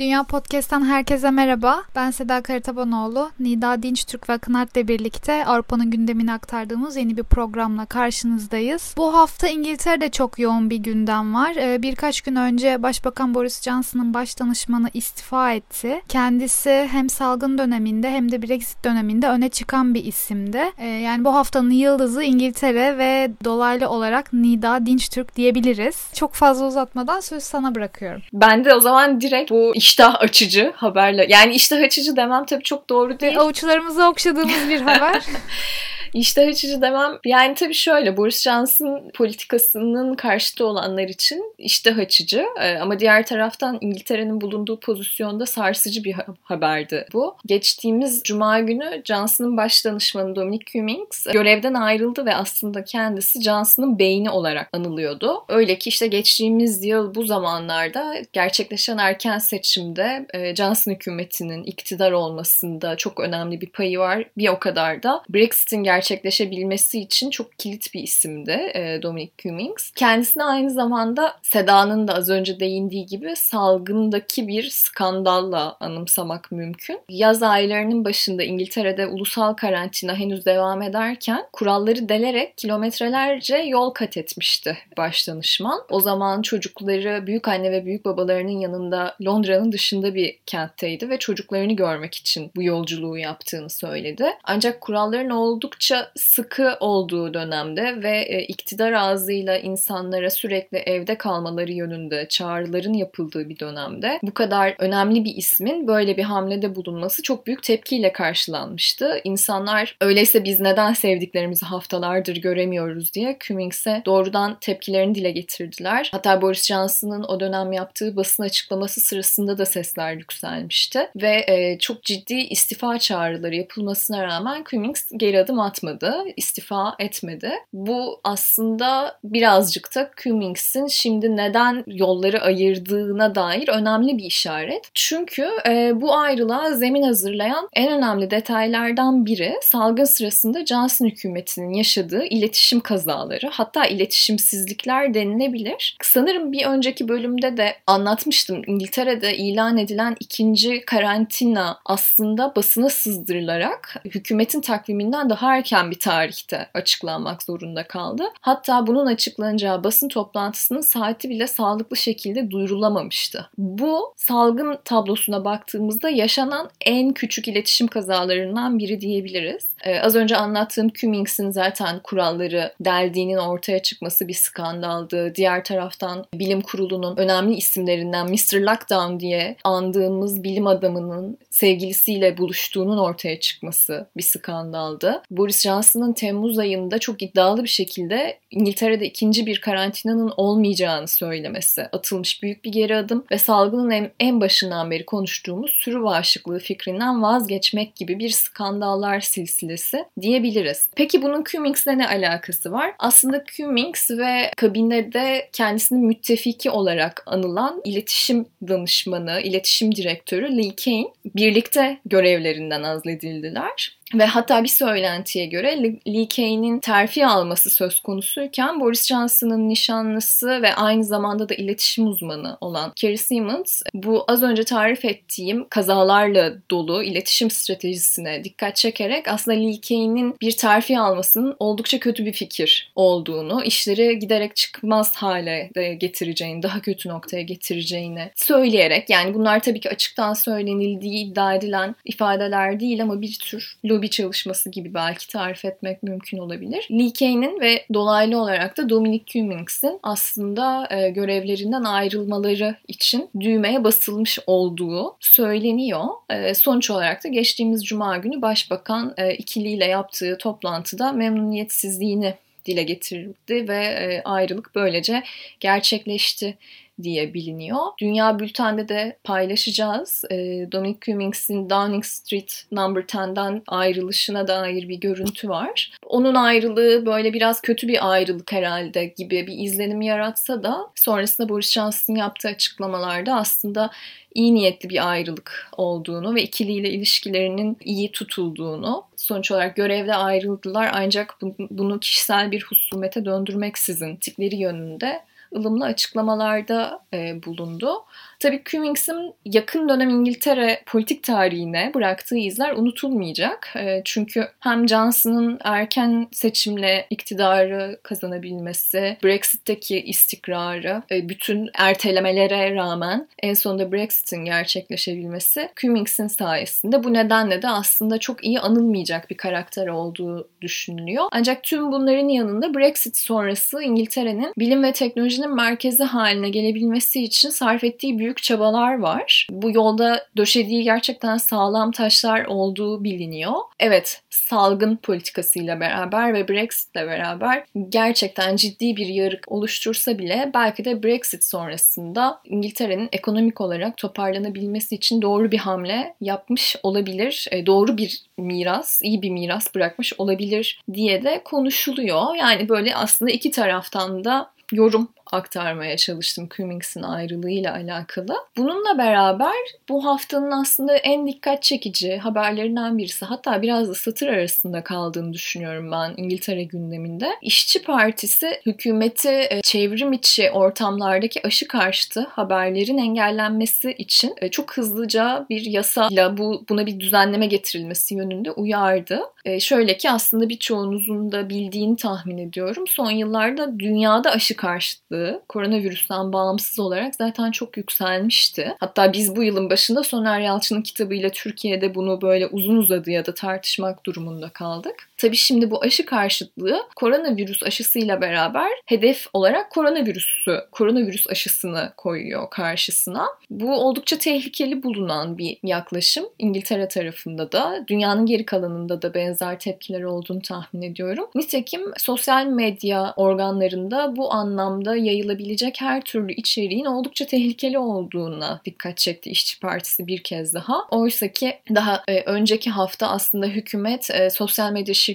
Dünya Podcast'tan herkese merhaba. Ben Seda Karatabanoğlu. Nida Dinçtürk ve Akın Art'la birlikte Avrupa'nın gündemini aktardığımız yeni bir programla karşınızdayız. Bu hafta İngiltere'de çok yoğun bir gündem var. Ee, birkaç gün önce Başbakan Boris Johnson'ın baş danışmanı istifa etti. Kendisi hem salgın döneminde hem de Brexit döneminde öne çıkan bir isimdi. Ee, yani bu haftanın yıldızı İngiltere ve dolaylı olarak Nida Dinçtürk diyebiliriz. Çok fazla uzatmadan söz sana bırakıyorum. Ben de o zaman direkt bu iştah açıcı haberle yani iştah açıcı demem tabii çok doğru değil. Avuçlarımızı okşadığımız bir haber. İştah açıcı demem yani tabii şöyle Boris Johnson politikasının karşıtı olanlar için iştah açıcı Ee, ama diğer taraftan İngiltere'nin bulunduğu pozisyonda sarsıcı bir ha- haberdi bu. Geçtiğimiz Cuma günü Johnson'ın baş danışmanı Dominic Cummings görevden ayrıldı ve aslında kendisi Johnson'ın beyni olarak anılıyordu. Öyle ki işte geçtiğimiz yıl bu zamanlarda gerçekleşen erken seçimde e, Johnson hükümetinin iktidar olmasında çok önemli bir payı var. Bir o kadar da Brexit'in gerçekleşebilmesi için çok kilit bir isimdi e, Dominic Cummings. Kendisine aynı zamanda Seda'nın da az önce değindiği gibi salgındaki bir skandalla anımsamak mümkün. Yaz aylarının başında İngiltere'de ulusal karantina henüz devam ederken kuralları delerek kilometrelerce yol kat etmişti başdanışman. O zaman çocukları büyük anne ve büyük babalarının yanında Londra'nın dışında bir kentteydi ve çocuklarını görmek için bu yolculuğu yaptığını söyledi. Ancak kuralların oldukça sıkı olduğu dönemde ve e, iktidar ağzıyla insanlara sürekli evde kalmaları yönünde çağrıların yapıldığı bir dönemde bu kadar önemli bir ismin böyle bir hamlede bulunması çok büyük tepkiyle karşılanmıştı. İnsanlar öyleyse biz neden sevdiklerimizi haftalardır göremiyoruz diye Cummings'e doğrudan tepkilerini dile getirdiler. Hatta Boris Johnson'ın o dönem yaptığı basın açıklaması sırasında da sesler yükselmişti ve e, çok ciddi istifa çağrıları yapılmasına rağmen Cummings geri adım atmadı, istifa etmedi. Bu aslında birazcık da Cummings'in şimdi neden yolları ayırdığına dair önemli bir işaret. Çünkü e, bu ayrılığa zemin hazırlayan en önemli detaylardan biri salgın sırasında Johnson hükümetinin yaşadığı iletişim kazaları hatta iletişimsizlikler denilebilir. Sanırım bir önceki bölümde de anlatmıştım. İngiltere'de ilan edilen ikinci karantina aslında basına sızdırılarak hükümetin takviminden daha erken bir tarihte açıklanmak zorunda kaldı. Hatta bunun açıklanacağı basın toplantısının saati bile sağlıklı şekilde duyurulamamıştı. Bu salgın tablosuna baktığımızda yaşanan en küçük iletişim kazalarından biri diyebiliriz. Ee, az önce anlattığım Cummings'in zaten kuralları deldiğinin ortaya çıkması bir skandaldı. Diğer taraftan bilim kurulunun önemli isimlerinden Mr. Lockdown diye andığımız bilim adamının sevgilisiyle buluştuğunun ortaya çıkması bir skandaldı. Boris Johnson'ın Temmuz ayında çok iddialı bir şekilde İngiltere'de ikinci bir karantinanın olmayacağını söylemesi atılmış büyük bir geri adım ve salgının en, en başından beri konuştuğumuz sürü bağışıklığı fikrinden vazgeçmek gibi bir skandallar silsilesi diyebiliriz. Peki bunun Cummings'le ne alakası var? Aslında Cummings ve kabinede kendisinin müttefiki olarak anılan iletişim danışmanı, iletişim direktörü Lee Kane birlikte görevlerinden azledildiler. Ve hatta bir söylentiye göre Lee Kane'in terfi alması söz konusuyken Boris Johnson'ın nişanlısı ve aynı zamanda da iletişim uzmanı olan Kerry Simmons bu az önce tarif ettiğim kazalarla dolu iletişim stratejisine dikkat çekerek aslında Lee Kane'in bir terfi almasının oldukça kötü bir fikir olduğunu, işleri giderek çıkmaz hale getireceğini, daha kötü noktaya getireceğini söyleyerek yani bunlar tabii ki açıktan söylenildiği iddia edilen ifadeler değil ama bir tür çalışması gibi belki tarif etmek mümkün olabilir. Lee Kane'in ve dolaylı olarak da Dominic Cummings'in aslında e, görevlerinden ayrılmaları için düğmeye basılmış olduğu söyleniyor. E, sonuç olarak da geçtiğimiz cuma günü başbakan e, ikiliyle yaptığı toplantıda memnuniyetsizliğini dile getirdi ve e, ayrılık böylece gerçekleşti diye biliniyor. Dünya Bülten'de de paylaşacağız. E, Dominic Cummings'in Downing Street Number 10'den ayrılışına dair bir görüntü var. Onun ayrılığı böyle biraz kötü bir ayrılık herhalde gibi bir izlenim yaratsa da sonrasında Boris Johnson'ın yaptığı açıklamalarda aslında iyi niyetli bir ayrılık olduğunu ve ikiliyle ilişkilerinin iyi tutulduğunu, sonuç olarak görevde ayrıldılar ancak bunu kişisel bir husumete döndürmeksizin tikleri yönünde ılımlı açıklamalarda bulundu. Tabii Cummings'in yakın dönem İngiltere politik tarihine bıraktığı izler unutulmayacak. E, çünkü hem Johnson'ın erken seçimle iktidarı kazanabilmesi, Brexit'teki istikrarı, e, bütün ertelemelere rağmen en sonunda Brexit'in gerçekleşebilmesi Cummings'in sayesinde. Bu nedenle de aslında çok iyi anılmayacak bir karakter olduğu düşünülüyor. Ancak tüm bunların yanında Brexit sonrası İngiltere'nin bilim ve teknolojinin merkezi haline gelebilmesi için sarf ettiği büyük büyük çabalar var. Bu yolda döşediği gerçekten sağlam taşlar olduğu biliniyor. Evet, salgın politikasıyla beraber ve Brexit'le beraber gerçekten ciddi bir yarık oluştursa bile belki de Brexit sonrasında İngiltere'nin ekonomik olarak toparlanabilmesi için doğru bir hamle yapmış olabilir. E, doğru bir miras, iyi bir miras bırakmış olabilir diye de konuşuluyor. Yani böyle aslında iki taraftan da yorum aktarmaya çalıştım Cummings'in ayrılığıyla alakalı. Bununla beraber bu haftanın aslında en dikkat çekici haberlerinden birisi hatta biraz da satır arasında kaldığını düşünüyorum ben İngiltere gündeminde. İşçi Partisi hükümeti e, çevrim içi ortamlardaki aşı karşıtı haberlerin engellenmesi için e, çok hızlıca bir yasayla bu buna bir düzenleme getirilmesi yönünde uyardı. E, şöyle ki aslında birçoğunuzun da bildiğini tahmin ediyorum. Son yıllarda dünyada aşı karşıtlığı hastalığı koronavirüsten bağımsız olarak zaten çok yükselmişti. Hatta biz bu yılın başında Soner Yalçın'ın kitabıyla Türkiye'de bunu böyle uzun uzadıya da tartışmak durumunda kaldık. Tabii şimdi bu aşı karşıtlığı koronavirüs aşısıyla beraber hedef olarak koronavirüsü, koronavirüs aşısını koyuyor karşısına. Bu oldukça tehlikeli bulunan bir yaklaşım. İngiltere tarafında da, dünyanın geri kalanında da benzer tepkiler olduğunu tahmin ediyorum. Nitekim sosyal medya organlarında bu anlamda yayılabilecek her türlü içeriğin oldukça tehlikeli olduğuna dikkat çekti İşçi Partisi bir kez daha. Oysa ki daha e, önceki hafta aslında hükümet e, sosyal medya şirketleri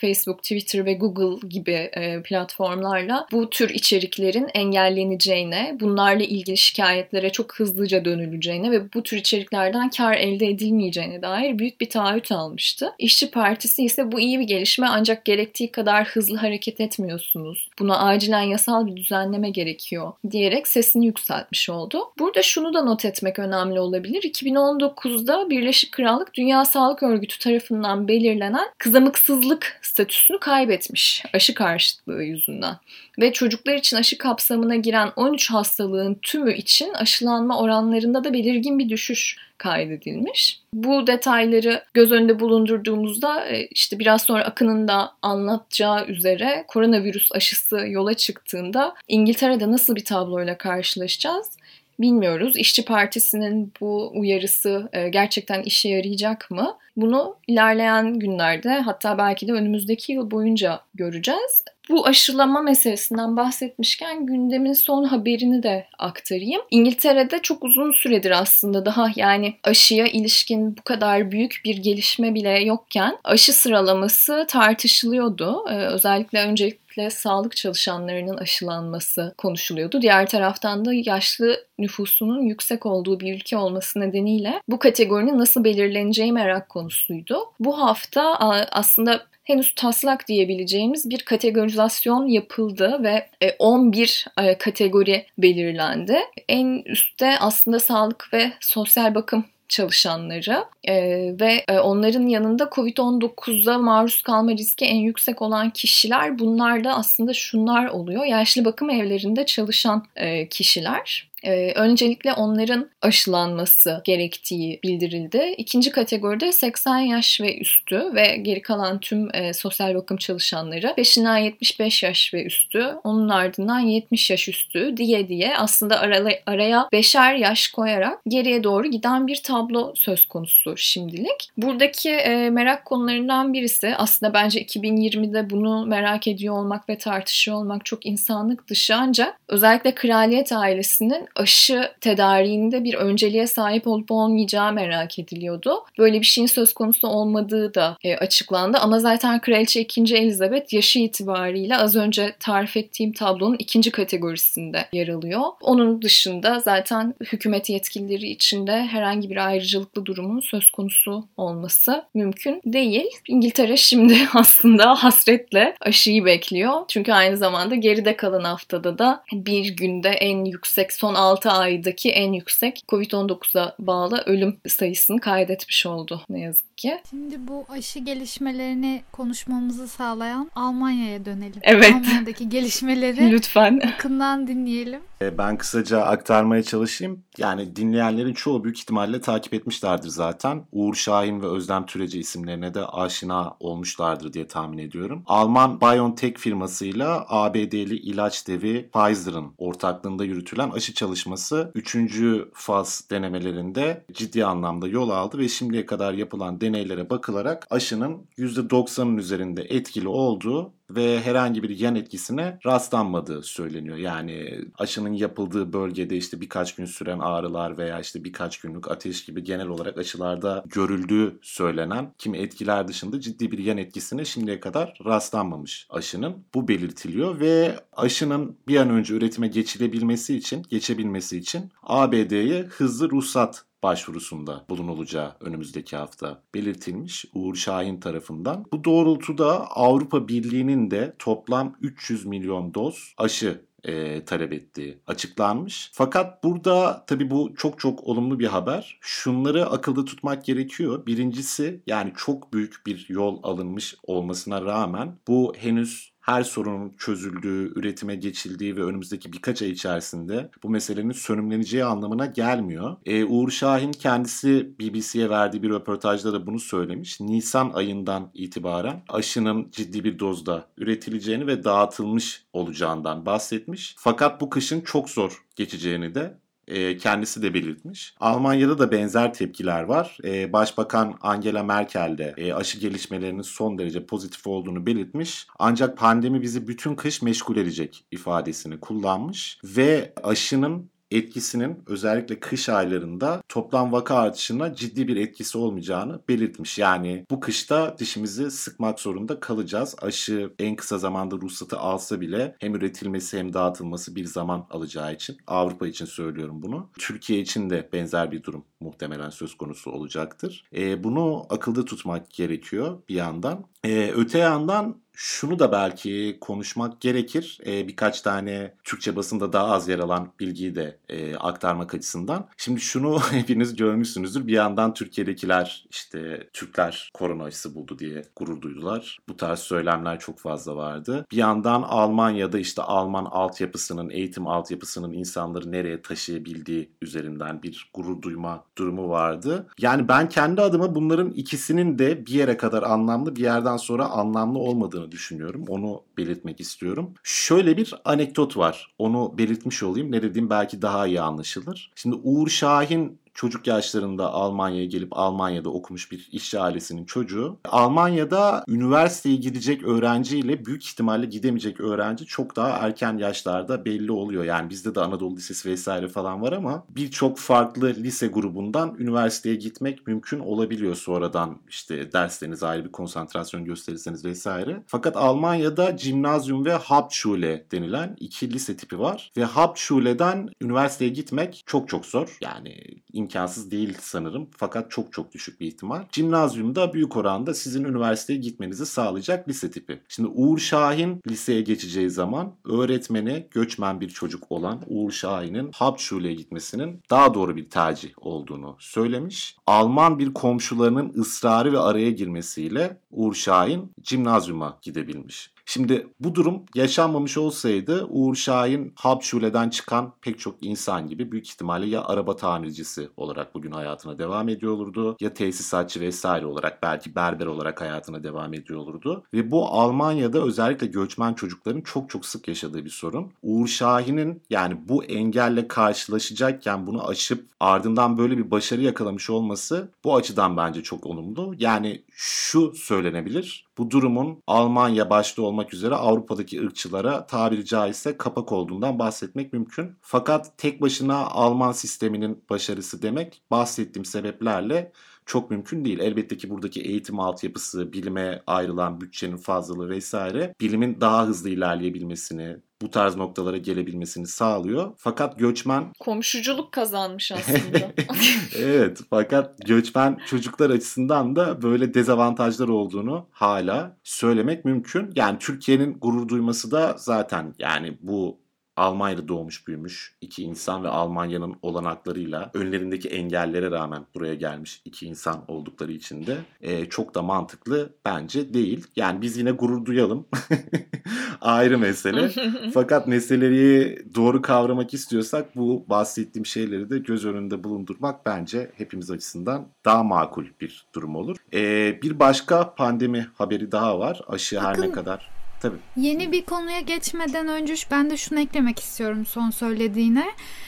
Facebook, Twitter ve Google gibi e, platformlarla bu tür içeriklerin engelleneceğine, bunlarla ilgili şikayetlere çok hızlıca dönüleceğine ve bu tür içeriklerden kar elde edilmeyeceğine dair büyük bir taahhüt almıştı. İşçi Partisi ise bu iyi bir gelişme ancak gerektiği kadar hızlı hareket etmiyorsunuz. Buna acilen yasal bir düzenleme gerekiyor diyerek sesini yükseltmiş oldu. Burada şunu da not etmek önemli olabilir. 2019'da Birleşik Krallık Dünya Sağlık Örgütü tarafından belirlenen kızamıksız rahatsızlık statüsünü kaybetmiş aşı karşıtlığı yüzünden. Ve çocuklar için aşı kapsamına giren 13 hastalığın tümü için aşılanma oranlarında da belirgin bir düşüş kaydedilmiş. Bu detayları göz önünde bulundurduğumuzda e, işte biraz sonra Akın'ın da anlatacağı üzere koronavirüs aşısı yola çıktığında İngiltere'de nasıl bir tabloyla karşılaşacağız? Bilmiyoruz. İşçi Partisi'nin bu uyarısı e, gerçekten işe yarayacak mı? Bunu ilerleyen günlerde hatta belki de önümüzdeki yıl boyunca göreceğiz. Bu aşılama meselesinden bahsetmişken gündemin son haberini de aktarayım. İngiltere'de çok uzun süredir aslında daha yani aşıya ilişkin bu kadar büyük bir gelişme bile yokken aşı sıralaması tartışılıyordu. Ee, özellikle öncelikle sağlık çalışanlarının aşılanması konuşuluyordu. Diğer taraftan da yaşlı nüfusunun yüksek olduğu bir ülke olması nedeniyle bu kategorinin nasıl belirleneceği merak konusuydu. Bu hafta aslında henüz taslak diyebileceğimiz bir kategorizasyon yapıldı ve 11 e, e, kategori belirlendi. En üstte aslında sağlık ve sosyal bakım çalışanları e, ve e, onların yanında Covid-19'a maruz kalma riski en yüksek olan kişiler bunlar da aslında şunlar oluyor. Yaşlı bakım evlerinde çalışan e, kişiler e, öncelikle onların aşılanması gerektiği bildirildi. İkinci kategoride 80 yaş ve üstü ve geri kalan tüm e, sosyal bakım çalışanları. Peşinden 75 yaş ve üstü, onun ardından 70 yaş üstü diye diye aslında araya, araya beşer yaş koyarak geriye doğru giden bir tablo söz konusu şimdilik. Buradaki e, merak konularından birisi aslında bence 2020'de bunu merak ediyor olmak ve tartışıyor olmak çok insanlık dışı ancak özellikle kraliyet ailesinin aşı tedariğinde bir önceliğe sahip olup olmayacağı merak ediliyordu. Böyle bir şeyin söz konusu olmadığı da e, açıklandı ama zaten Kraliçe 2. Elizabeth yaşı itibariyle az önce tarif ettiğim tablonun ikinci kategorisinde yer alıyor. Onun dışında zaten hükümet yetkilileri içinde herhangi bir ayrıcalıklı durumun söz konusu olması mümkün değil. İngiltere şimdi aslında hasretle aşıyı bekliyor. Çünkü aynı zamanda geride kalan haftada da bir günde en yüksek son 6 aydaki en yüksek Covid-19'a bağlı ölüm sayısını kaydetmiş oldu ne yazık ki. Şimdi bu aşı gelişmelerini konuşmamızı sağlayan Almanya'ya dönelim. Evet. Almanya'daki gelişmeleri Lütfen. yakından dinleyelim. E, Ben kısaca aktarmaya çalışayım. Yani dinleyenlerin çoğu büyük ihtimalle takip etmişlerdir zaten. Uğur Şahin ve Özlem Türeci isimlerine de aşina olmuşlardır diye tahmin ediyorum. Alman BioNTech firmasıyla ABD'li ilaç devi Pfizer'ın ortaklığında yürütülen aşı çalışması 3. faz denemelerinde ciddi anlamda yol aldı ve şimdiye kadar yapılan deneylere bakılarak aşının %90'ın üzerinde etkili olduğu ve herhangi bir yan etkisine rastlanmadığı söyleniyor. Yani aşının yapıldığı bölgede işte birkaç gün süren ağrılar veya işte birkaç günlük ateş gibi genel olarak aşılarda görüldüğü söylenen kimi etkiler dışında ciddi bir yan etkisine şimdiye kadar rastlanmamış aşının. Bu belirtiliyor ve aşının bir an önce üretime geçilebilmesi için, geçebilmesi için ABD'ye hızlı ruhsat başvurusunda bulunulacağı önümüzdeki hafta belirtilmiş Uğur Şahin tarafından. Bu doğrultuda Avrupa Birliği'nin de toplam 300 milyon doz aşı e, talep ettiği açıklanmış. Fakat burada tabii bu çok çok olumlu bir haber. Şunları akılda tutmak gerekiyor. Birincisi yani çok büyük bir yol alınmış olmasına rağmen bu henüz her sorunun çözüldüğü, üretime geçildiği ve önümüzdeki birkaç ay içerisinde bu meselenin sönümleneceği anlamına gelmiyor. Ee, Uğur Şahin kendisi BBC'ye verdiği bir röportajda da bunu söylemiş. Nisan ayından itibaren aşının ciddi bir dozda üretileceğini ve dağıtılmış olacağından bahsetmiş. Fakat bu kışın çok zor geçeceğini de e, kendisi de belirtmiş. Almanya'da da benzer tepkiler var. E, Başbakan Angela Merkel de e, aşı gelişmelerinin son derece pozitif olduğunu belirtmiş. Ancak pandemi bizi bütün kış meşgul edecek ifadesini kullanmış ve aşının etkisinin özellikle kış aylarında toplam vaka artışına ciddi bir etkisi olmayacağını belirtmiş. Yani bu kışta dişimizi sıkmak zorunda kalacağız. Aşı en kısa zamanda ruhsatı alsa bile hem üretilmesi hem dağıtılması bir zaman alacağı için Avrupa için söylüyorum bunu. Türkiye için de benzer bir durum muhtemelen söz konusu olacaktır. E, bunu akılda tutmak gerekiyor bir yandan. E, öte yandan şunu da belki konuşmak gerekir. E, birkaç tane Türkçe basında daha az yer alan bilgiyi de e, aktarmak açısından. Şimdi şunu hepiniz görmüşsünüzdür. Bir yandan Türkiye'dekiler işte Türkler korona aşısı buldu diye gurur duydular. Bu tarz söylemler çok fazla vardı. Bir yandan Almanya'da işte Alman altyapısının, eğitim altyapısının insanları nereye taşıyabildiği üzerinden bir gurur duyma durumu vardı. Yani ben kendi adıma bunların ikisinin de bir yere kadar anlamlı bir yerden sonra anlamlı olmadığını düşünüyorum. Onu belirtmek istiyorum. Şöyle bir anekdot var. Onu belirtmiş olayım. Ne dediğim belki daha iyi anlaşılır. Şimdi Uğur Şahin çocuk yaşlarında Almanya'ya gelip Almanya'da okumuş bir işçi ailesinin çocuğu. Almanya'da üniversiteye gidecek öğrenciyle büyük ihtimalle gidemeyecek öğrenci çok daha erken yaşlarda belli oluyor. Yani bizde de Anadolu Lisesi vesaire falan var ama birçok farklı lise grubundan üniversiteye gitmek mümkün olabiliyor sonradan işte dersleriniz ayrı bir konsantrasyon gösterirseniz vesaire. Fakat Almanya'da Gymnasium ve Hauptschule denilen iki lise tipi var ve Hauptschule'den üniversiteye gitmek çok çok zor. Yani imkansız değil sanırım fakat çok çok düşük bir ihtimal. Cimnazyumda büyük oranda sizin üniversiteye gitmenizi sağlayacak lise tipi. Şimdi Uğur Şahin liseye geçeceği zaman öğretmeni göçmen bir çocuk olan Uğur Şahin'in Hauptschule'ye gitmesinin daha doğru bir tercih olduğunu söylemiş. Alman bir komşularının ısrarı ve araya girmesiyle Uğur Şahin cimnazyuma gidebilmiş. Şimdi bu durum yaşanmamış olsaydı Uğur Şahin Hauptschule'den çıkan pek çok insan gibi büyük ihtimalle ya araba tamircisi olarak bugün hayatına devam ediyor olurdu ya tesisatçı vesaire olarak belki berber olarak hayatına devam ediyor olurdu. Ve bu Almanya'da özellikle göçmen çocukların çok çok sık yaşadığı bir sorun. Uğur Şahin'in yani bu engelle karşılaşacakken bunu aşıp ardından böyle bir başarı yakalamış olması bu açıdan bence çok olumlu. Yani şu söylenebilir. Bu durumun Almanya başta olmak üzere Avrupa'daki ırkçılara tabiri caizse kapak olduğundan bahsetmek mümkün. Fakat tek başına Alman sisteminin başarısı demek bahsettiğim sebeplerle çok mümkün değil. Elbette ki buradaki eğitim altyapısı, bilime ayrılan bütçenin fazlalığı vesaire bilimin daha hızlı ilerleyebilmesini, bu tarz noktalara gelebilmesini sağlıyor. Fakat göçmen Komşuculuk kazanmış aslında. evet fakat göçmen çocuklar açısından da böyle dezavantajlar olduğunu hala söylemek mümkün. Yani Türkiye'nin gurur duyması da zaten yani bu Almanya'da doğmuş büyümüş iki insan ve Almanya'nın olanaklarıyla önlerindeki engellere rağmen buraya gelmiş iki insan oldukları için de e, çok da mantıklı bence değil. Yani biz yine gurur duyalım. Ayrı mesele. Fakat meseleyi doğru kavramak istiyorsak bu bahsettiğim şeyleri de göz önünde bulundurmak bence hepimiz açısından daha makul bir durum olur. E, bir başka pandemi haberi daha var. Aşı her ne Bakın- kadar Tabii. Yeni bir konuya geçmeden önce ben de şunu eklemek istiyorum son söylediğine.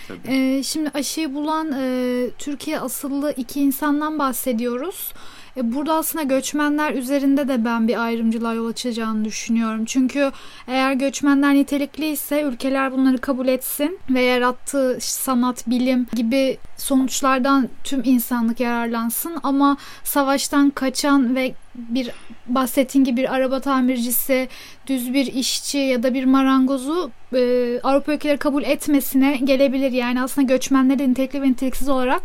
Tabii. Ee, şimdi aşıyı bulan e, Türkiye asıllı iki insandan bahsediyoruz. E, burada aslında göçmenler üzerinde de ben bir ayrımcılığa yol açacağını düşünüyorum. Çünkü eğer göçmenler nitelikli ise ülkeler bunları kabul etsin ve yarattığı sanat, bilim gibi sonuçlardan tüm insanlık yararlansın. Ama savaştan kaçan ve bir bahsettiğin gibi bir araba tamircisi, düz bir işçi ya da bir marangozu e, Avrupa ülkeleri kabul etmesine gelebilir. Yani aslında göçmenleri nitelikli ve niteliksiz olarak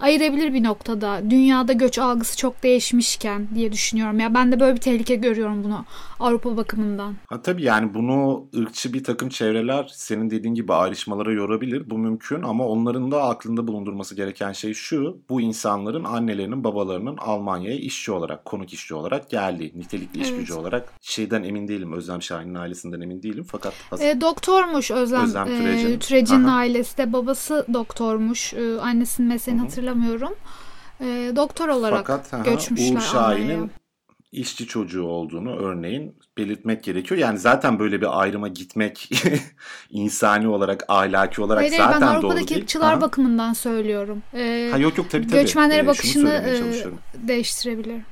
ayırabilir bir noktada. Dünyada göç algısı çok değişmişken diye düşünüyorum. Ya ben de böyle bir tehlike görüyorum bunu Avrupa bakımından. Ha, tabii yani bunu ırkçı bir takım çevreler senin dediğin gibi ayrışmalara yorabilir. Bu mümkün ama onların da aklında bulundurması gereken şey şu. Bu insanların annelerinin babalarının Almanya'ya işçi olarak, konuk işçi olarak geldiği, nitelikli iş Evet. gücü olarak şeyden emin değilim. Özlem Şahin'in ailesinden emin değilim. Fakat E, doktormuş Özlem, Özlem e, Türecin. Türecin Aha. ailesi de babası doktormuş. E, annesinin mesleğini hı. Hatırlamıyorum. E, doktor olarak fakat aha, göçmüşler Uğur Şahin'in işçi çocuğu olduğunu örneğin belirtmek gerekiyor. Yani zaten böyle bir ayrıma gitmek insani olarak, ahlaki olarak Hayır, zaten ben doğru Avrupa'daki değil. ırkçılar Aha. bakımından söylüyorum. E, Ha yok yok tabii tabii. göçmenlere Ee, bakışını e, değiştirebilir.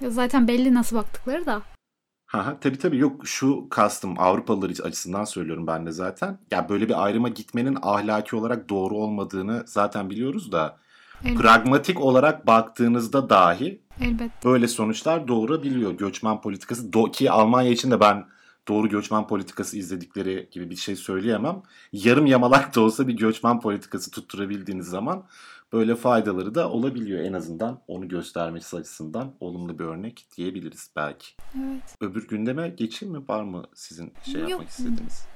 Ya zaten belli nasıl baktıkları da. Ha ha tabii tabii yok şu kastım Avrupalılar açısından söylüyorum ben de zaten. Ya böyle bir ayrıma gitmenin ahlaki olarak doğru olmadığını zaten biliyoruz da Evet. pragmatik olarak baktığınızda dahi Elbet. böyle sonuçlar doğurabiliyor. Göçmen politikası do- ki Almanya için de ben doğru göçmen politikası izledikleri gibi bir şey söyleyemem. Yarım yamalak da olsa bir göçmen politikası tutturabildiğiniz zaman böyle faydaları da olabiliyor en azından onu göstermesi açısından olumlu bir örnek diyebiliriz belki. Evet. Öbür gündeme geçeyim mi? Var mı sizin şey Yok. yapmak istediğiniz?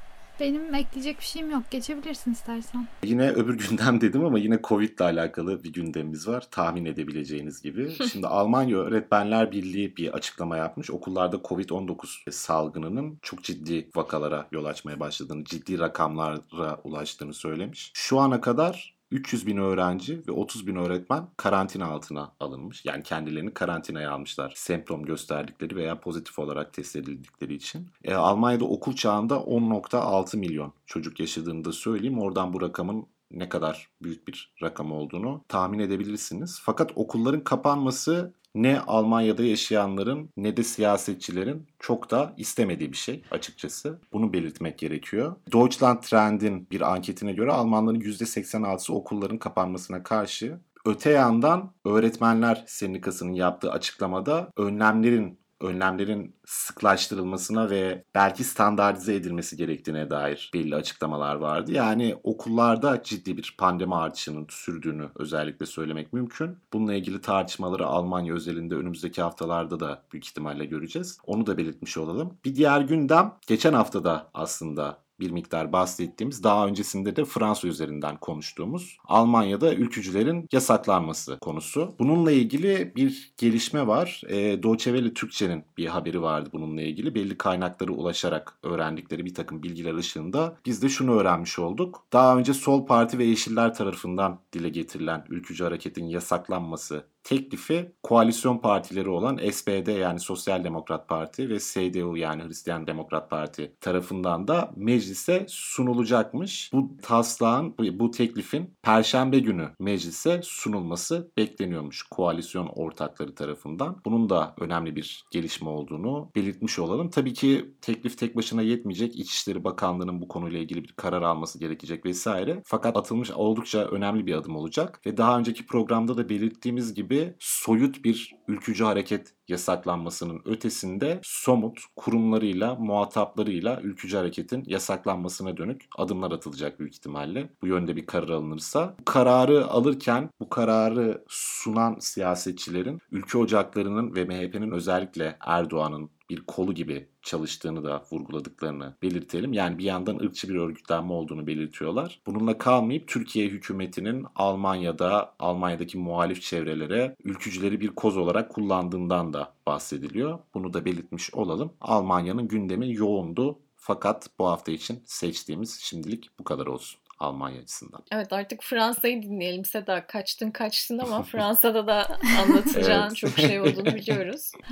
Benim ekleyecek bir şeyim yok. Geçebilirsin istersen. Yine öbür gündem dedim ama yine Covid ile alakalı bir gündemimiz var. Tahmin edebileceğiniz gibi. Şimdi Almanya Öğretmenler Birliği bir açıklama yapmış. Okullarda Covid-19 salgınının çok ciddi vakalara yol açmaya başladığını, ciddi rakamlara ulaştığını söylemiş. Şu ana kadar 300 bin öğrenci ve 30 bin öğretmen karantina altına alınmış. Yani kendilerini karantinaya almışlar. Semptom gösterdikleri veya pozitif olarak test edildikleri için. E, Almanya'da okul çağında 10.6 milyon çocuk yaşadığını da söyleyeyim. Oradan bu rakamın ne kadar büyük bir rakam olduğunu tahmin edebilirsiniz. Fakat okulların kapanması ne Almanya'da yaşayanların ne de siyasetçilerin çok da istemediği bir şey açıkçası. Bunu belirtmek gerekiyor. Deutschland Trend'in bir anketine göre Almanların %86'sı okulların kapanmasına karşı. Öte yandan Öğretmenler Sendikası'nın yaptığı açıklamada önlemlerin önlemlerin sıklaştırılmasına ve belki standartize edilmesi gerektiğine dair belli açıklamalar vardı. Yani okullarda ciddi bir pandemi artışının sürdüğünü özellikle söylemek mümkün. Bununla ilgili tartışmaları Almanya özelinde önümüzdeki haftalarda da büyük ihtimalle göreceğiz. Onu da belirtmiş olalım. Bir diğer gündem geçen haftada aslında bir miktar bahsettiğimiz daha öncesinde de Fransa üzerinden konuştuğumuz Almanya'da ülkücülerin yasaklanması konusu. Bununla ilgili bir gelişme var. E, Deutsche Welle Türkçe'nin bir haberi vardı bununla ilgili. Belli kaynaklara ulaşarak öğrendikleri bir takım bilgiler ışığında biz de şunu öğrenmiş olduk. Daha önce Sol Parti ve Yeşiller tarafından dile getirilen ülkücü hareketin yasaklanması teklifi koalisyon partileri olan SPD yani Sosyal Demokrat Parti ve CDU yani Hristiyan Demokrat Parti tarafından da meclise sunulacakmış. Bu taslağın, bu teklifin perşembe günü meclise sunulması bekleniyormuş koalisyon ortakları tarafından. Bunun da önemli bir gelişme olduğunu belirtmiş olalım. Tabii ki teklif tek başına yetmeyecek. İçişleri Bakanlığı'nın bu konuyla ilgili bir karar alması gerekecek vesaire. Fakat atılmış oldukça önemli bir adım olacak ve daha önceki programda da belirttiğimiz gibi gibi soyut bir ülkücü hareket yasaklanmasının ötesinde somut kurumlarıyla, muhataplarıyla ülkücü hareketin yasaklanmasına dönük adımlar atılacak büyük ihtimalle. Bu yönde bir karar alınırsa. Bu kararı alırken bu kararı sunan siyasetçilerin ülke ocaklarının ve MHP'nin özellikle Erdoğan'ın bir kolu gibi çalıştığını da vurguladıklarını belirtelim. Yani bir yandan ırkçı bir örgütlenme olduğunu belirtiyorlar. Bununla kalmayıp Türkiye hükümetinin Almanya'da, Almanya'daki muhalif çevrelere ülkücüleri bir koz olarak kullandığından da bahsediliyor. Bunu da belirtmiş olalım. Almanya'nın gündemi yoğundu. Fakat bu hafta için seçtiğimiz şimdilik bu kadar olsun. Almanya açısından. Evet artık Fransa'yı dinleyelim Seda. Kaçtın kaçtın ama Fransa'da da anlatacağın evet. çok şey olduğunu biliyoruz.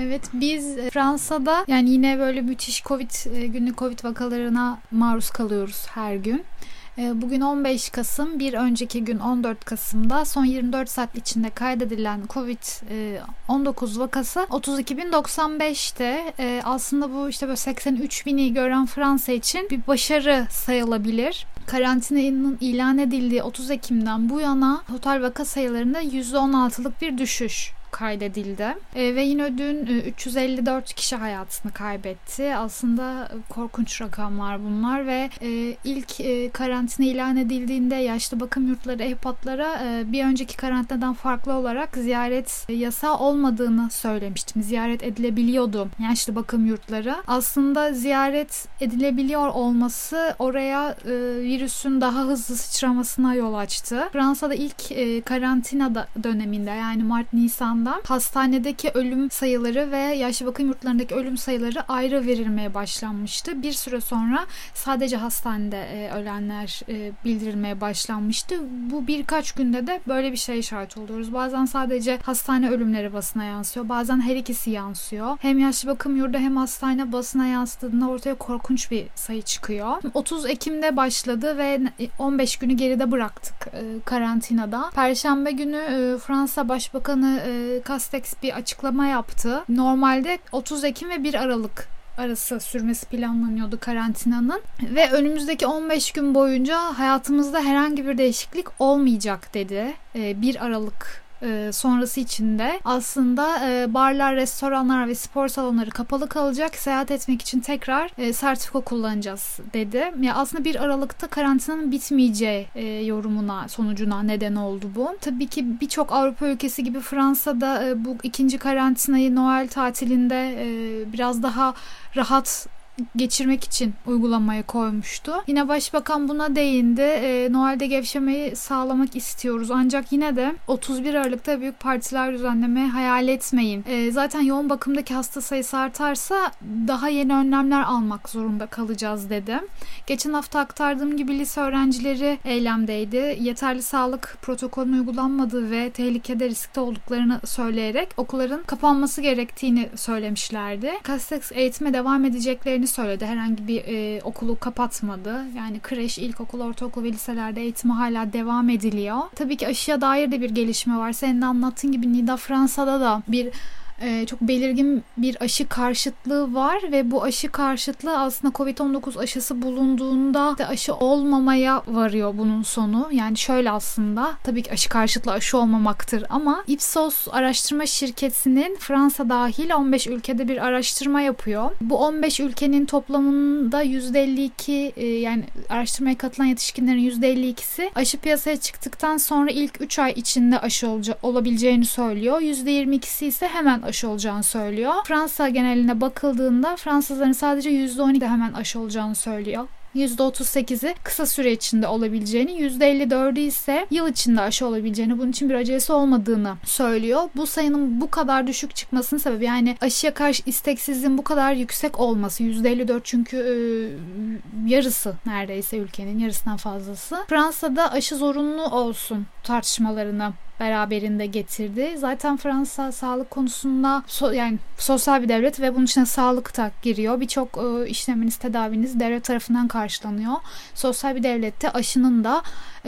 Evet biz Fransa'da yani yine böyle müthiş Covid e, günlük Covid vakalarına maruz kalıyoruz her gün. E, bugün 15 Kasım, bir önceki gün 14 Kasım'da son 24 saat içinde kaydedilen Covid-19 vakası 32.095'te. Aslında bu işte böyle 83 bini gören Fransa için bir başarı sayılabilir karantinanın ilan edildiği 30 Ekim'den bu yana total vaka sayılarında %16'lık bir düşüş kaydedildi. E, ve yine dün e, 354 kişi hayatını kaybetti. Aslında korkunç rakamlar bunlar ve e, ilk e, karantina ilan edildiğinde yaşlı bakım yurtları, ehpatlara e, bir önceki karantinadan farklı olarak ziyaret e, yasağı olmadığını söylemiştim. Ziyaret edilebiliyordu yaşlı bakım yurtları. Aslında ziyaret edilebiliyor olması oraya e, virüsün daha hızlı sıçramasına yol açtı. Fransa'da ilk e, karantina döneminde yani Mart-Nisan anda hastanedeki ölüm sayıları ve yaşlı bakım yurtlarındaki ölüm sayıları ayrı verilmeye başlanmıştı. Bir süre sonra sadece hastanede e, ölenler e, bildirilmeye başlanmıştı. Bu birkaç günde de böyle bir şey şahit oluyoruz. Bazen sadece hastane ölümleri basına yansıyor. Bazen her ikisi yansıyor. Hem yaşlı bakım yurdu hem hastane basına yansıdığında ortaya korkunç bir sayı çıkıyor. 30 Ekim'de başladı ve 15 günü geride bıraktık e, karantinada. Perşembe günü Fransa Başbakanı Castex bir açıklama yaptı. Normalde 30 Ekim ve 1 Aralık arası sürmesi planlanıyordu karantinanın ve önümüzdeki 15 gün boyunca hayatımızda herhangi bir değişiklik olmayacak dedi. 1 Aralık e, sonrası içinde aslında e, barlar, restoranlar ve spor salonları kapalı kalacak. Seyahat etmek için tekrar e, sertifika kullanacağız dedi. Ya aslında bir Aralık'ta karantinanın bitmeyeceği e, yorumuna sonucuna neden oldu bu. Tabii ki birçok Avrupa ülkesi gibi Fransa'da e, bu ikinci karantinayı Noel tatilinde e, biraz daha rahat geçirmek için uygulamaya koymuştu. Yine başbakan buna değindi. E, Noel'de gevşemeyi sağlamak istiyoruz. Ancak yine de 31 Aralık'ta büyük partiler düzenlemeye hayal etmeyin. E, zaten yoğun bakımdaki hasta sayısı artarsa daha yeni önlemler almak zorunda kalacağız dedi. Geçen hafta aktardığım gibi lise öğrencileri eylemdeydi. Yeterli sağlık protokolünün uygulanmadığı ve tehlikede riskte olduklarını söyleyerek okulların kapanması gerektiğini söylemişlerdi. Castex eğitime devam edeceklerini edeceğini söyledi. Herhangi bir e, okulu kapatmadı. Yani kreş, ilkokul, ortaokul ve liselerde eğitimi hala devam ediliyor. Tabii ki aşıya dair de bir gelişme var. Senin de anlattığın gibi Nida Fransa'da da bir e, çok belirgin bir aşı karşıtlığı var ve bu aşı karşıtlığı aslında Covid-19 aşısı bulunduğunda da aşı olmamaya varıyor bunun sonu. Yani şöyle aslında tabii ki aşı karşıtlığı aşı olmamaktır ama Ipsos araştırma şirketinin Fransa dahil 15 ülkede bir araştırma yapıyor. Bu 15 ülkenin toplamında %52 e, yani araştırmaya katılan yetişkinlerin %52'si aşı piyasaya çıktıktan sonra ilk 3 ay içinde aşı olabileceğini söylüyor. %22'si ise hemen aşı olacağını söylüyor. Fransa geneline bakıldığında Fransızların sadece %12 de hemen aşı olacağını söylüyor. %38'i kısa süre içinde olabileceğini, %54'ü ise yıl içinde aşı olabileceğini, bunun için bir acelesi olmadığını söylüyor. Bu sayının bu kadar düşük çıkmasının sebebi yani aşıya karşı isteksizliğin bu kadar yüksek olması. %54 çünkü e, yarısı neredeyse ülkenin yarısından fazlası. Fransa'da aşı zorunlu olsun tartışmalarını beraberinde getirdi. Zaten Fransa sağlık konusunda so, yani sosyal bir devlet ve bunun içine sağlık da giriyor. Birçok e, işleminiz, tedaviniz devlet tarafından karşılanıyor. Sosyal bir devlette aşının da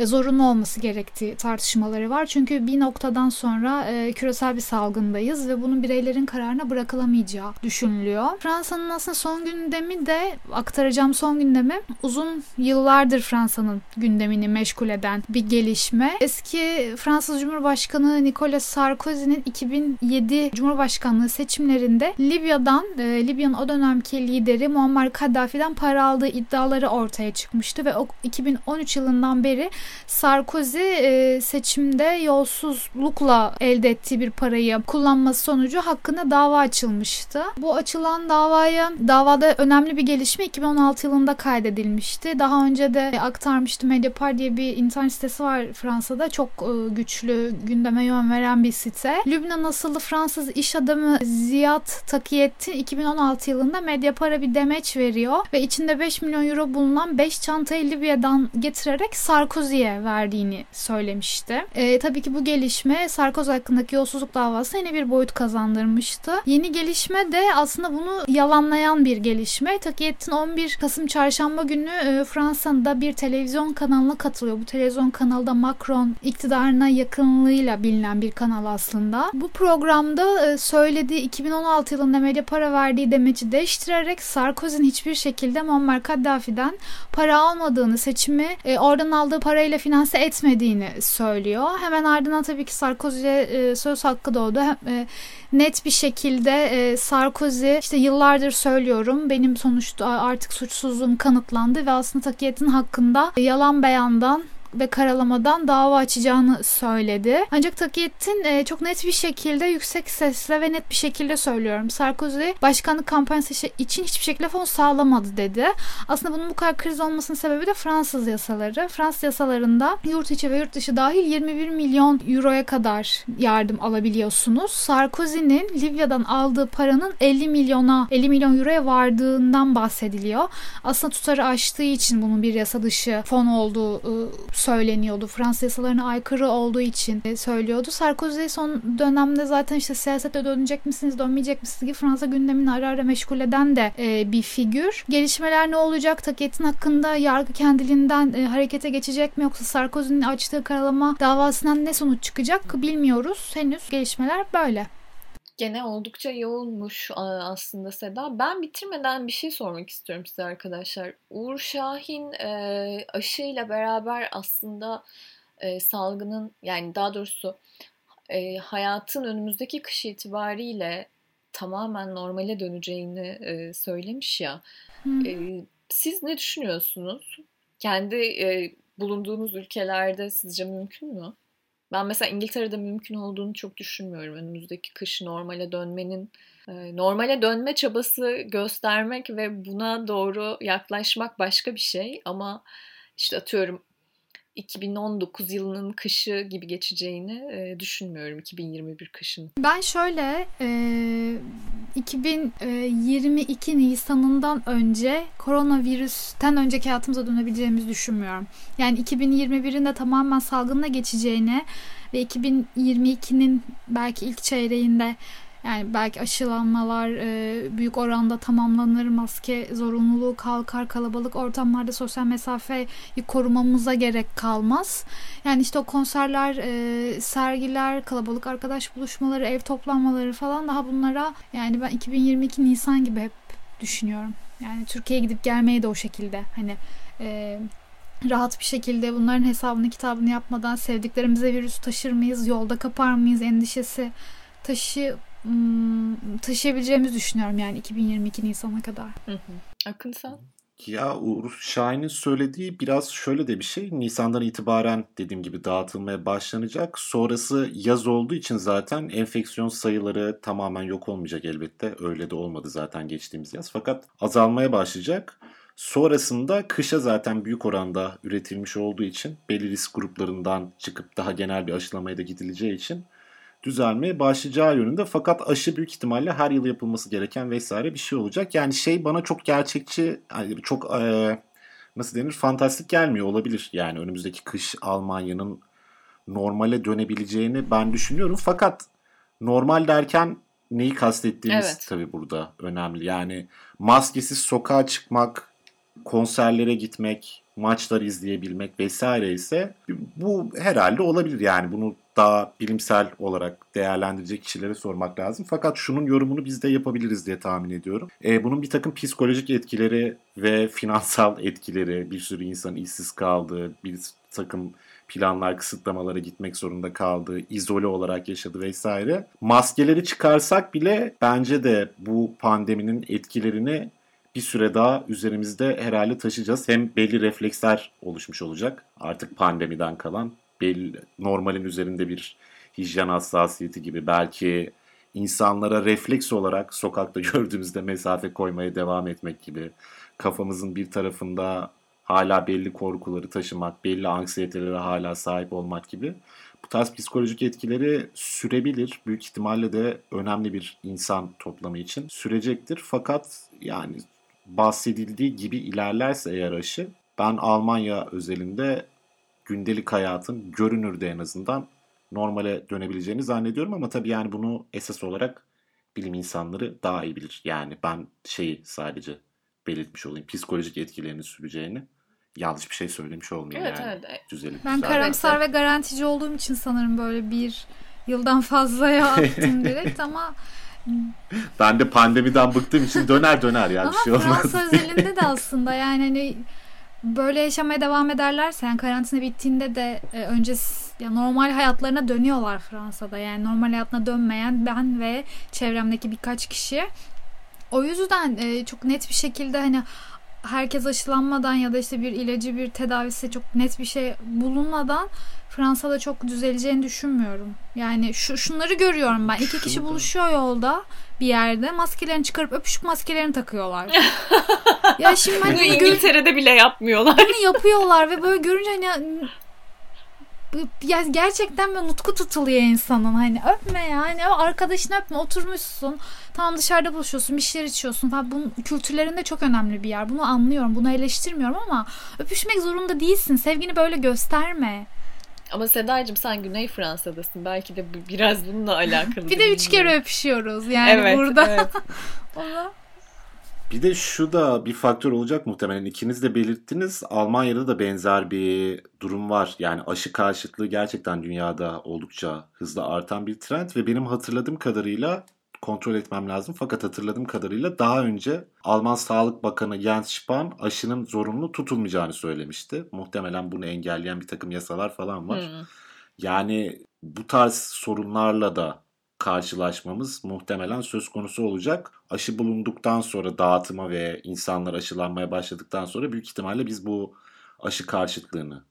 zorunlu olması gerektiği tartışmaları var. Çünkü bir noktadan sonra e, küresel bir salgındayız ve bunun bireylerin kararına bırakılamayacağı düşünülüyor. Fransa'nın aslında son gündemi de aktaracağım son gündemi uzun yıllardır Fransa'nın gündemini meşgul eden bir gelişme. Eski Fransız Cumhurbaşkanı Nicolas Sarkozy'nin 2007 Cumhurbaşkanlığı seçimlerinde Libya'dan, e, Libya'nın o dönemki lideri Muammar Kaddafi'den para aldığı iddiaları ortaya çıkmıştı ve o 2013 yılından beri Sarkozy e, seçimde yolsuzlukla elde ettiği bir parayı kullanması sonucu hakkında dava açılmıştı. Bu açılan davaya davada önemli bir gelişme 2016 yılında kaydedilmişti. Daha önce de aktarmıştım Mediapart diye bir internet sitesi var Fransa'da. Çok e, güçlü gündeme yön veren bir site. Lübnan asıllı Fransız iş adamı Ziyad Takiyettin 2016 yılında Mediapart'a bir demeç veriyor ve içinde 5 milyon euro bulunan 5 çantayı Libya'dan getirerek Sarkozy'ye verdiğini söylemişti. E, tabii ki bu gelişme Sarkozy hakkındaki yolsuzluk davası yeni bir boyut kazandırmıştı. Yeni gelişme de aslında bunu yalanlayan bir gelişme. Takiyettin 11 Kasım çarşamba günü e, Fransa'da bir televizyon kanalına katılıyor. Bu televizyon kanalda Macron iktidarına yakınlığıyla bilinen bir kanal aslında. Bu programda e, söylediği 2016 yılında medya para verdiği demeci değiştirerek Sarkozy'nin hiçbir şekilde Muammar Kaddafi'den para almadığını, seçimi e, oradan aldığı parayla finanse etmediğini söylüyor. Hemen ardından tabii ki Sarkozy'ye e, söz hakkı doğdu. E, net bir şekilde e, Sarkozy işte yıllardır söylüyorum benim sonuçta artık suçsuzluğum kanıtlandı ve aslında Takiyet'in hakkında yalan beyandan ve karalamadan dava açacağını söyledi. Ancak Takiyettin e, çok net bir şekilde yüksek sesle ve net bir şekilde söylüyorum. Sarkozy başkanlık kampanyası için hiçbir şekilde fon sağlamadı dedi. Aslında bunun bu kadar kriz olmasının sebebi de Fransız yasaları. Fransız yasalarında yurt içi ve yurt dışı dahil 21 milyon euroya kadar yardım alabiliyorsunuz. Sarkozy'nin Libya'dan aldığı paranın 50 milyona 50 milyon euroya vardığından bahsediliyor. Aslında tutarı aştığı için bunun bir yasa dışı fon olduğu ıı, söyleniyordu. Fransız yasalarına aykırı olduğu için söylüyordu. Sarkozy son dönemde zaten işte siyasete dönecek misiniz, dönmeyecek misiniz gibi Fransa gündemini ara ara meşgul eden de e, bir figür. Gelişmeler ne olacak? Taket'in hakkında yargı kendiliğinden e, harekete geçecek mi yoksa Sarkozy'nin açtığı karalama davasından ne sonuç çıkacak bilmiyoruz. Henüz gelişmeler böyle. Gene oldukça yoğunmuş aslında Seda. Ben bitirmeden bir şey sormak istiyorum size arkadaşlar. Uğur Şahin e, aşıyla beraber aslında e, salgının yani daha doğrusu e, hayatın önümüzdeki kış itibariyle tamamen normale döneceğini söylemiş ya. Siz ne düşünüyorsunuz? Kendi bulunduğunuz ülkelerde sizce mümkün mü? Ben mesela İngiltere'de mümkün olduğunu çok düşünmüyorum. Önümüzdeki kış normale dönmenin normale dönme çabası göstermek ve buna doğru yaklaşmak başka bir şey ama işte atıyorum 2019 yılının kışı gibi geçeceğini e, düşünmüyorum 2021 kışın. Ben şöyle e, 2022 Nisan'ından önce koronavirüsten önceki hayatımıza dönebileceğimizi düşünmüyorum. Yani 2021'in de tamamen salgınla geçeceğini ve 2022'nin belki ilk çeyreğinde yani belki aşılanmalar e, büyük oranda tamamlanır, maske zorunluluğu kalkar, kalabalık ortamlarda sosyal mesafeyi korumamıza gerek kalmaz. Yani işte o konserler, e, sergiler, kalabalık arkadaş buluşmaları, ev toplanmaları falan daha bunlara yani ben 2022 Nisan gibi hep düşünüyorum. Yani Türkiye'ye gidip gelmeyi de o şekilde hani e, rahat bir şekilde bunların hesabını kitabını yapmadan sevdiklerimize virüs taşır mıyız, yolda kapar mıyız endişesi taşı taşıyabileceğimizi düşünüyorum yani 2022 Nisan'a kadar. Hı hı. Akın sen? Ya Uğur Şahin'in söylediği biraz şöyle de bir şey. Nisan'dan itibaren dediğim gibi dağıtılmaya başlanacak. Sonrası yaz olduğu için zaten enfeksiyon sayıları tamamen yok olmayacak elbette. Öyle de olmadı zaten geçtiğimiz yaz. Fakat azalmaya başlayacak. Sonrasında kışa zaten büyük oranda üretilmiş olduğu için belli risk gruplarından çıkıp daha genel bir aşılamaya da gidileceği için düzelmeye başlayacağı yönünde. Fakat aşı büyük ihtimalle her yıl yapılması gereken vesaire bir şey olacak. Yani şey bana çok gerçekçi, çok e, nasıl denir fantastik gelmiyor olabilir. Yani önümüzdeki kış Almanya'nın normale dönebileceğini ben düşünüyorum. Fakat normal derken neyi kastettiğimiz evet. tabii burada önemli. Yani maskesiz sokağa çıkmak, konserlere gitmek, maçları izleyebilmek vesaire ise bu herhalde olabilir. Yani bunu daha bilimsel olarak değerlendirecek kişilere sormak lazım. Fakat şunun yorumunu biz de yapabiliriz diye tahmin ediyorum. E, bunun bir takım psikolojik etkileri ve finansal etkileri, bir sürü insan işsiz kaldığı, bir takım planlar, kısıtlamalara gitmek zorunda kaldı, izole olarak yaşadı vesaire. Maskeleri çıkarsak bile bence de bu pandeminin etkilerini bir süre daha üzerimizde herhalde taşıyacağız. Hem belli refleksler oluşmuş olacak artık pandemiden kalan. Belli, normalin üzerinde bir hijyen hassasiyeti gibi belki insanlara refleks olarak sokakta gördüğümüzde mesafe koymaya devam etmek gibi kafamızın bir tarafında hala belli korkuları taşımak, belli anksiyetelere hala sahip olmak gibi bu tarz psikolojik etkileri sürebilir. Büyük ihtimalle de önemli bir insan toplamı için sürecektir. Fakat yani bahsedildiği gibi ilerlerse eğer aşı ben Almanya özelinde gündelik hayatın görünürde en azından normale dönebileceğini zannediyorum ama tabii yani bunu esas olarak bilim insanları daha iyi bilir. Yani ben şeyi sadece belirtmiş olayım. Psikolojik etkilerini süreceğini yanlış bir şey söylemiş olmayayım evet, yani. Evet. Düzelip ben karamsar ve garantici olduğum için sanırım böyle bir yıldan fazlaya attım direkt ama ben de pandemiden bıktığım için döner döner ya bir şey olmaz. Ama Fransa özelinde de aslında yani hani böyle yaşamaya devam ederlerse yani karantina bittiğinde de e, önce ya normal hayatlarına dönüyorlar Fransa'da. Yani normal hayatına dönmeyen ben ve çevremdeki birkaç kişi. O yüzden e, çok net bir şekilde hani herkes aşılanmadan ya da işte bir ilacı bir tedavisi çok net bir şey bulunmadan Fransa'da çok düzeleceğini düşünmüyorum. Yani şu şunları görüyorum ben. İki kişi buluşuyor yolda bir yerde. Maskelerini çıkarıp öpüşüp maskelerini takıyorlar. ya şimdi hani bunu İngiltere'de bile yapmıyorlar. Bunu yapıyorlar ve böyle görünce hani ya gerçekten böyle nutku tutuluyor insanın hani öpme ya hani arkadaşını öpme oturmuşsun tamam dışarıda buluşuyorsun bir şeyler içiyorsun falan bunun kültürlerinde çok önemli bir yer bunu anlıyorum bunu eleştirmiyorum ama öpüşmek zorunda değilsin sevgini böyle gösterme ama Sedacığım sen Güney Fransa'dasın. Belki de biraz bununla alakalı. bir de üç kere öpüşüyoruz yani evet, burada. Evet. Ona... Bir de şu da bir faktör olacak muhtemelen. İkiniz de belirttiniz. Almanya'da da benzer bir durum var. Yani aşı karşıtlığı gerçekten dünyada oldukça hızlı artan bir trend ve benim hatırladığım kadarıyla kontrol etmem lazım. Fakat hatırladığım kadarıyla daha önce Alman Sağlık Bakanı Jens Spahn aşının zorunlu tutulmayacağını söylemişti. Muhtemelen bunu engelleyen bir takım yasalar falan var. Hmm. Yani bu tarz sorunlarla da karşılaşmamız muhtemelen söz konusu olacak. Aşı bulunduktan sonra dağıtıma ve insanlar aşılanmaya başladıktan sonra büyük ihtimalle biz bu aşı karşıtlığını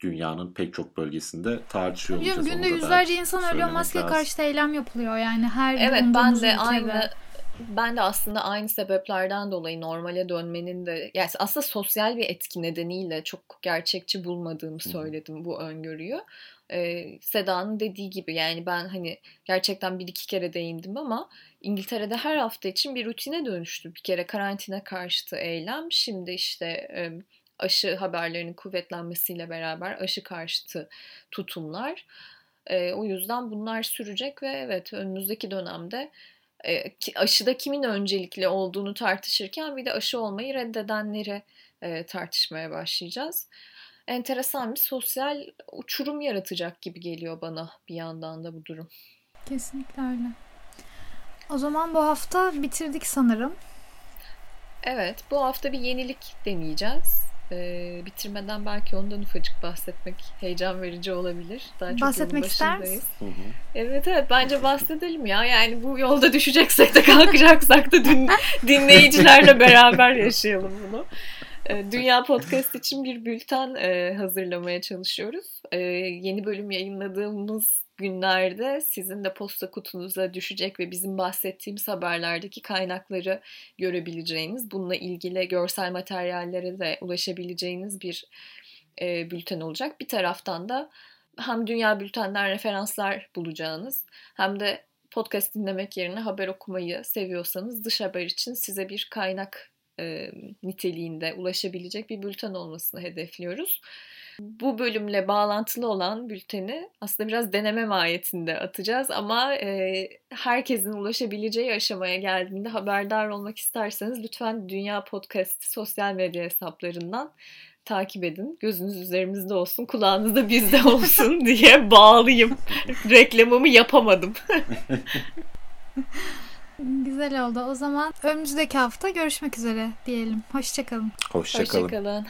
dünyanın pek çok bölgesinde tartışıyor olacağız. Günde yüzlerce insan ölüyor maske karşı eylem yapılıyor yani her Evet ben de aynı ben de aslında aynı sebeplerden dolayı normale dönmenin de yani aslında sosyal bir etki nedeniyle çok gerçekçi bulmadığımı söyledim bu öngörüyü. Ee, Seda'nın dediği gibi yani ben hani gerçekten bir iki kere değindim ama İngiltere'de her hafta için bir rutine dönüştü. Bir kere karantina karşıtı eylem şimdi işte e, aşı haberlerinin kuvvetlenmesiyle beraber aşı karşıtı tutumlar. E, o yüzden bunlar sürecek ve evet önümüzdeki dönemde e, aşıda kimin öncelikli olduğunu tartışırken bir de aşı olmayı reddedenleri e, tartışmaya başlayacağız. Enteresan bir sosyal uçurum yaratacak gibi geliyor bana bir yandan da bu durum. Kesinlikle öyle. O zaman bu hafta bitirdik sanırım. Evet, bu hafta bir yenilik deneyeceğiz. Ee, bitirmeden belki ondan ufacık bahsetmek heyecan verici olabilir. Daha çok Bahsetmek ister misin? Evet evet bence bahsedelim ya. Yani bu yolda düşeceksek de kalkacaksak da din, dinleyicilerle beraber yaşayalım bunu. Dünya Podcast için bir bülten e, hazırlamaya çalışıyoruz. Yeni bölüm yayınladığımız günlerde sizin de posta kutunuza düşecek ve bizim bahsettiğimiz haberlerdeki kaynakları görebileceğiniz, bununla ilgili görsel materyallere de ulaşabileceğiniz bir e, bülten olacak. Bir taraftan da hem dünya bültenden referanslar bulacağınız hem de podcast dinlemek yerine haber okumayı seviyorsanız dış haber için size bir kaynak e, niteliğinde ulaşabilecek bir bülten olmasını hedefliyoruz. Bu bölümle bağlantılı olan bülteni aslında biraz deneme mahiyetinde atacağız ama e, herkesin ulaşabileceği aşamaya geldiğinde haberdar olmak isterseniz lütfen Dünya Podcast sosyal medya hesaplarından takip edin. Gözünüz üzerimizde olsun, kulağınız da bizde olsun diye bağlayayım. Reklamımı yapamadım. Güzel oldu. O zaman önümüzdeki hafta görüşmek üzere diyelim. Hoşçakalın. Hoşçakalın. Hoşçakalın.